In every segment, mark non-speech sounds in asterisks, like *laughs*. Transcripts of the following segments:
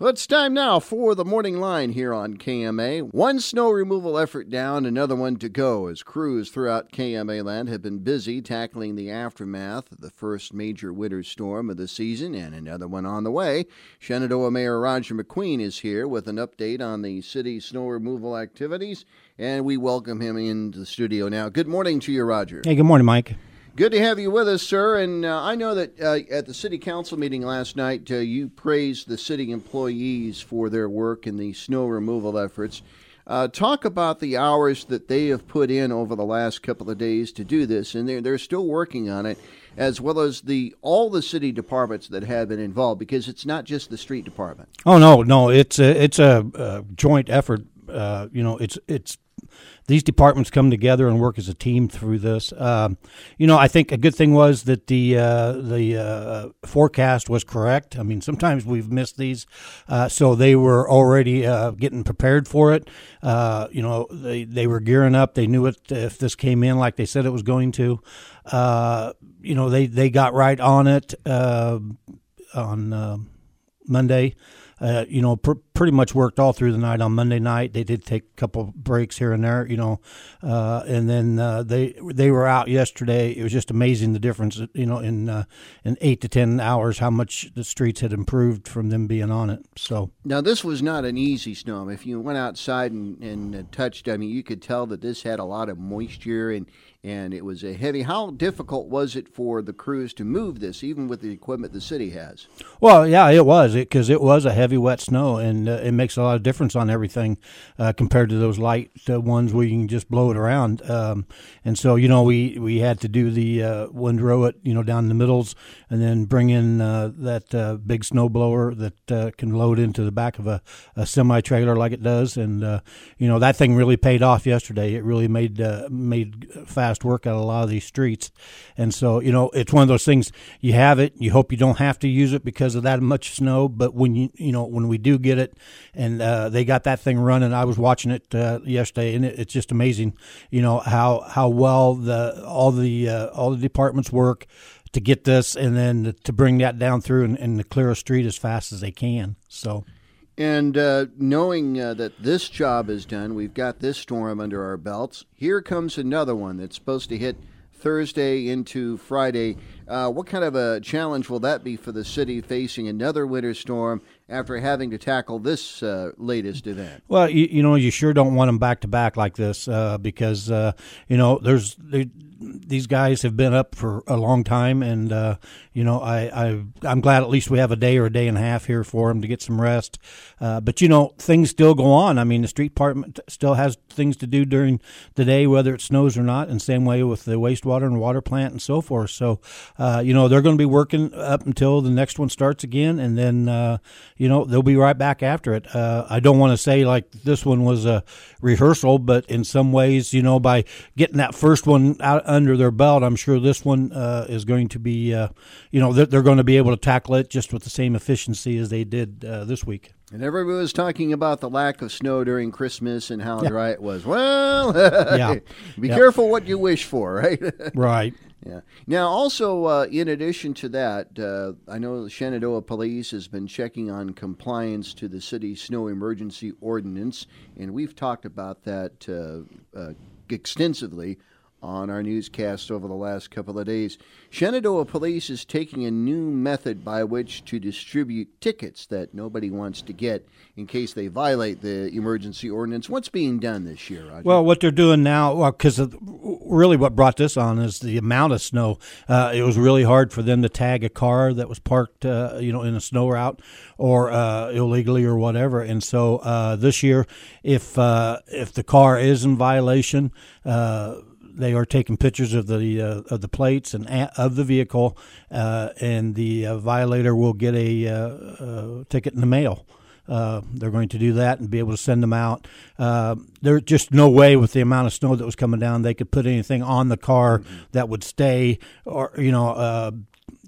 Well, it's time now for the morning line here on KMA. One snow removal effort down, another one to go as crews throughout KMA land have been busy tackling the aftermath of the first major winter storm of the season and another one on the way. Shenandoah Mayor Roger McQueen is here with an update on the city's snow removal activities, and we welcome him into the studio now. Good morning to you, Roger. Hey, good morning, Mike. Good to have you with us, sir. And uh, I know that uh, at the city council meeting last night, uh, you praised the city employees for their work in the snow removal efforts. Uh, talk about the hours that they have put in over the last couple of days to do this, and they're they're still working on it, as well as the all the city departments that have been involved, because it's not just the street department. Oh no, no, it's a it's a, a joint effort. Uh, you know, it's it's these departments come together and work as a team through this. Um, you know, I think a good thing was that the uh, the uh, forecast was correct. I mean, sometimes we've missed these, uh, so they were already uh, getting prepared for it. Uh, you know, they they were gearing up. They knew it if this came in like they said it was going to. Uh, you know, they they got right on it on Monday uh, you know, pr- pretty much worked all through the night on Monday night. They did take a couple breaks here and there, you know, uh, and then uh, they they were out yesterday. It was just amazing the difference, you know, in uh, in eight to ten hours, how much the streets had improved from them being on it. So now this was not an easy storm. If you went outside and, and uh, touched, I mean, you could tell that this had a lot of moisture and and it was a heavy. How difficult was it for the crews to move this, even with the equipment the city has? Well, yeah, it was because it, it, was a heavy, wet snow, and uh, it makes a lot of difference on everything uh, compared to those light uh, ones where you can just blow it around. Um, and so, you know, we we had to do the uh, windrow it, you know, down in the middles, and then bring in uh, that uh, big snow blower that can load into the back of a, a semi trailer like it does, and you know that thing really paid off yesterday. It really made made fast work out a lot of these streets. And so, you know, it's one of those things you have it, you hope you don't have to use it because of that much snow. But when you, you know, when we do get it and uh, they got that thing running, I was watching it uh, yesterday and it, it's just amazing, you know, how, how well the, all the, uh, all the departments work to get this and then to bring that down through and, and to clear a street as fast as they can. So, and uh, knowing uh, that this job is done, we've got this storm under our belts. Here comes another one that's supposed to hit Thursday into Friday. Uh, what kind of a challenge will that be for the city facing another winter storm after having to tackle this uh, latest event? Well, you, you, know, you sure don't want them back to back like this uh, because uh, you know there's. These guys have been up for a long time, and uh, you know I, I I'm glad at least we have a day or a day and a half here for them to get some rest. Uh, but you know things still go on. I mean the street department still has things to do during the day, whether it snows or not. And same way with the wastewater and water plant and so forth. So uh, you know they're going to be working up until the next one starts again, and then uh, you know they'll be right back after it. Uh, I don't want to say like this one was a rehearsal, but in some ways, you know, by getting that first one out under their belt, I'm sure this one uh, is going to be, uh, you know, they're, they're, going to be able to tackle it just with the same efficiency as they did uh, this week. And everybody was talking about the lack of snow during Christmas and how yeah. dry it was. Well, *laughs* yeah. be yeah. careful what you wish for, right? *laughs* right. Yeah. Now, also, uh, in addition to that, uh, I know the Shenandoah Police has been checking on compliance to the city's snow emergency ordinance, and we've talked about that uh, uh extensively on our newscast over the last couple of days. Shenandoah Police is taking a new method by which to distribute tickets that nobody wants to get in case they violate the emergency ordinance. What's being done this year, Roger? Well, what they're doing now, because well, really what brought this on is the amount of snow. Uh, it was really hard for them to tag a car that was parked, uh, you know, in a snow route or uh, illegally or whatever. And so uh, this year, if uh, if the car is in violation, uh, they are taking pictures of the uh, of the plates and of the vehicle, uh, and the uh, violator will get a, uh, uh, ticket in the mail. Uh, they're going to do that and be able to send them out. there's just no way with the amount of snow that was coming down they could put anything on the car mm-hmm. that would stay or you know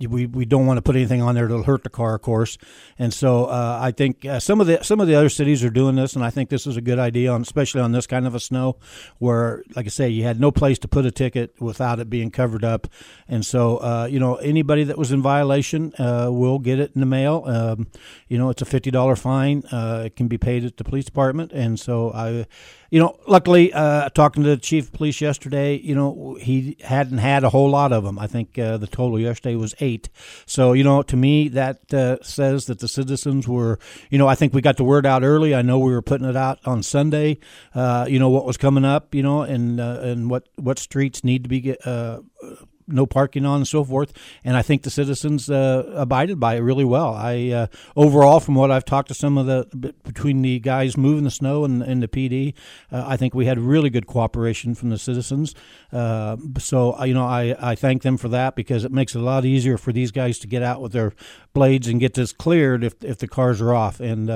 we we don't want to put anything on there that'll hurt the car, of course. And so uh, I think uh, some of the some of the other cities are doing this, and I think this is a good idea, on especially on this kind of a snow, where like I say, you had no place to put a ticket without it being covered up. And so uh, you know anybody that was in violation uh, will get it in the mail. Um, you know it's a fifty dollar fine. Uh, it can be paid at the police department, and so I you know, luckily, uh, talking to the chief of police yesterday, you know, he hadn't had a whole lot of them. I think uh, the total yesterday was eight. So, you know, to me, that uh, says that the citizens were, you know, I think we got the word out early. I know we were putting it out on Sunday. Uh, you know what was coming up, you know, and uh, and what what streets need to be uh, no parking on and so forth. And I think the citizens uh, abided by it really well. I uh, overall, from what I've talked to some of the between the guys moving the snow and, and the PD, uh, I think we had really good cooperation from the citizens. Uh, so uh, you know, I I thank them for that because it makes it a lot easier for these guys to get out with their blades and get this cleared if if the cars are off and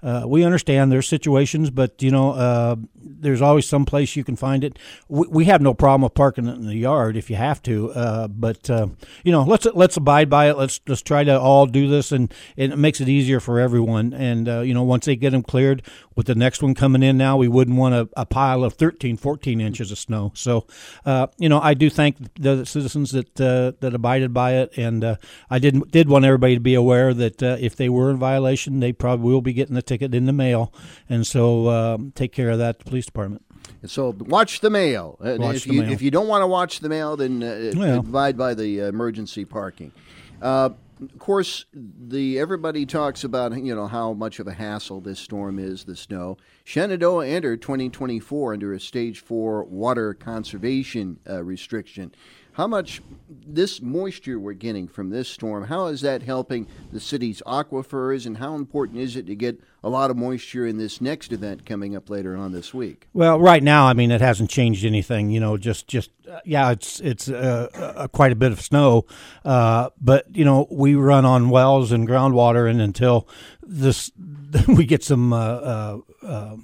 uh, we understand there's situations, but you know, uh, there's always some place you can find it. We, we, have no problem with parking it in the yard if you have to, uh, but uh, you know, let's let's abide by it. Let's just try to all do this, and, and it makes it easier for everyone. And uh, you know, once they get them cleared, with the next one coming in now, we wouldn't want a, a pile of 13, 14 inches of snow. So, uh, you know, I do thank the citizens that that abided by it, and I did did want everybody to be aware that if they were in violation, they probably will be getting the ticket in the mail, and so um, take care of that, the police department. So watch the mail. Uh, watch if, the you, mail. if you don't want to watch the mail, then uh, well. abide by the emergency parking. Uh, of course, the everybody talks about you know how much of a hassle this storm is, the snow. Shenandoah entered 2024 under a stage four water conservation uh, restriction. How much this moisture we're getting from this storm, how is that helping the city's aquifers, and how important is it to get a lot of moisture in this next event coming up later on this week? Well, right now, I mean, it hasn't changed anything. You know, just just uh, yeah, it's it's uh, uh, quite a bit of snow, uh, but you know, we run on wells and groundwater, and until this *laughs* we get some uh, uh,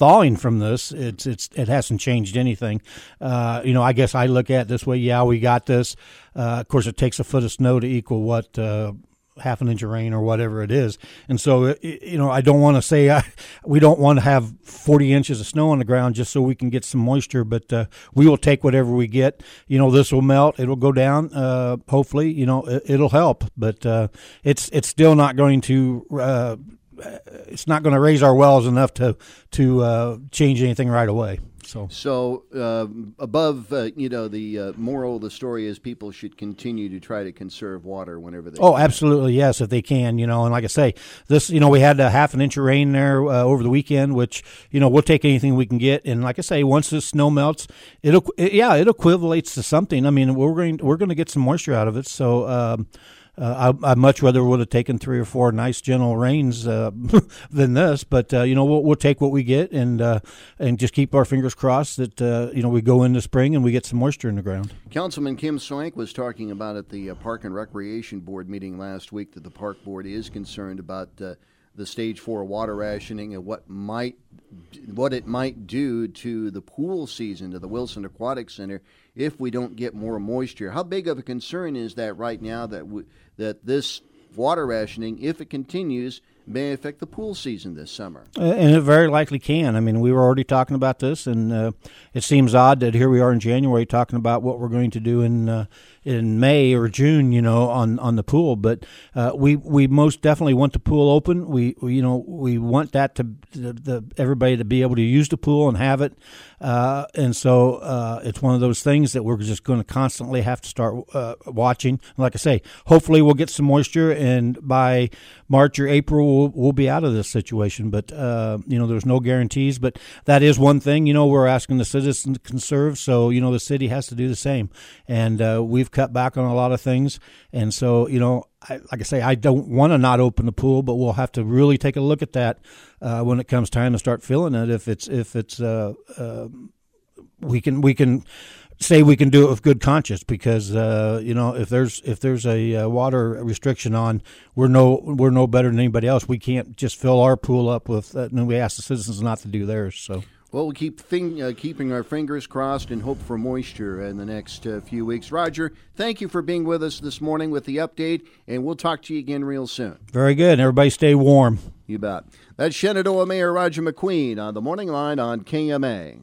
thawing from this. It's it's it hasn't changed anything. Uh, you know, I guess I look at it this way. Yeah, we got this. Uh, of course, it takes a foot of snow to equal what. Uh, half an inch of rain or whatever it is. And so, you know, I don't want to say *laughs* I, we don't want to have 40 inches of snow on the ground just so we can get some moisture, but uh, we will take whatever we get. You know, this will melt, it'll go down. Uh, hopefully, you know, it, will help, but uh, it's it's still not going to uh, it's not going to raise our wells enough to to uh, change anything right away. So, so uh, above, uh, you know, the uh, moral of the story is people should continue to try to conserve water whenever they. Oh, can. absolutely, yes, if they can, you know, and like I say, this, you know, we had a half an inch of rain there uh, over the weekend, which you know we'll take anything we can get, and like I say, once the snow melts, it'll, it, yeah, it equivalates to something. I mean, we're going we're going to get some moisture out of it, so. Um, uh, I, I much rather would have taken three or four nice gentle rains uh, *laughs* than this, but uh, you know we'll, we'll take what we get and uh, and just keep our fingers crossed that uh, you know we go into spring and we get some moisture in the ground. Councilman Kim Swank was talking about at the uh, Park and Recreation Board meeting last week that the Park Board is concerned about the stage four water rationing and what might what it might do to the pool season to the Wilson Aquatic Center if we don't get more moisture. How big of a concern is that right now that we, that this water rationing, if it continues, may affect the pool season this summer. Uh, and it very likely can. I mean, we were already talking about this, and uh, it seems odd that here we are in January talking about what we're going to do in uh, in May or June, you know, on, on the pool. But uh, we we most definitely want the pool open. We, we you know we want that to the, the, everybody to be able to use the pool and have it. Uh, and so uh, it's one of those things that we're just going to constantly have to start watching. Like I say, hopefully we'll get some moisture, and by March or April we'll, we'll be out of this situation. But uh, you know, there's no guarantees. But that is one thing. You know, we're asking the citizens to conserve, so you know the city has to do the same. And uh, we've cut back on a lot of things, and so you know I, like I say, I don't want to not open the pool, but we'll have to really take a look at that uh, when it comes time to start filling it. If it's if it's uh, uh, we can we can say we can do it with good conscience because uh, you know if there's if there's a uh, water restriction on, we're no we're no better than anybody else. We can't just fill our pool up with, uh, and then we ask the citizens not to do theirs. So Well, we'll keep thing, uh, keeping our fingers crossed and hope for moisture in the next uh, few weeks. Roger, thank you for being with us this morning with the update, and we'll talk to you again real soon. Very good. Everybody stay warm. You bet. That's Shenandoah Mayor Roger McQueen on the morning line on KMA.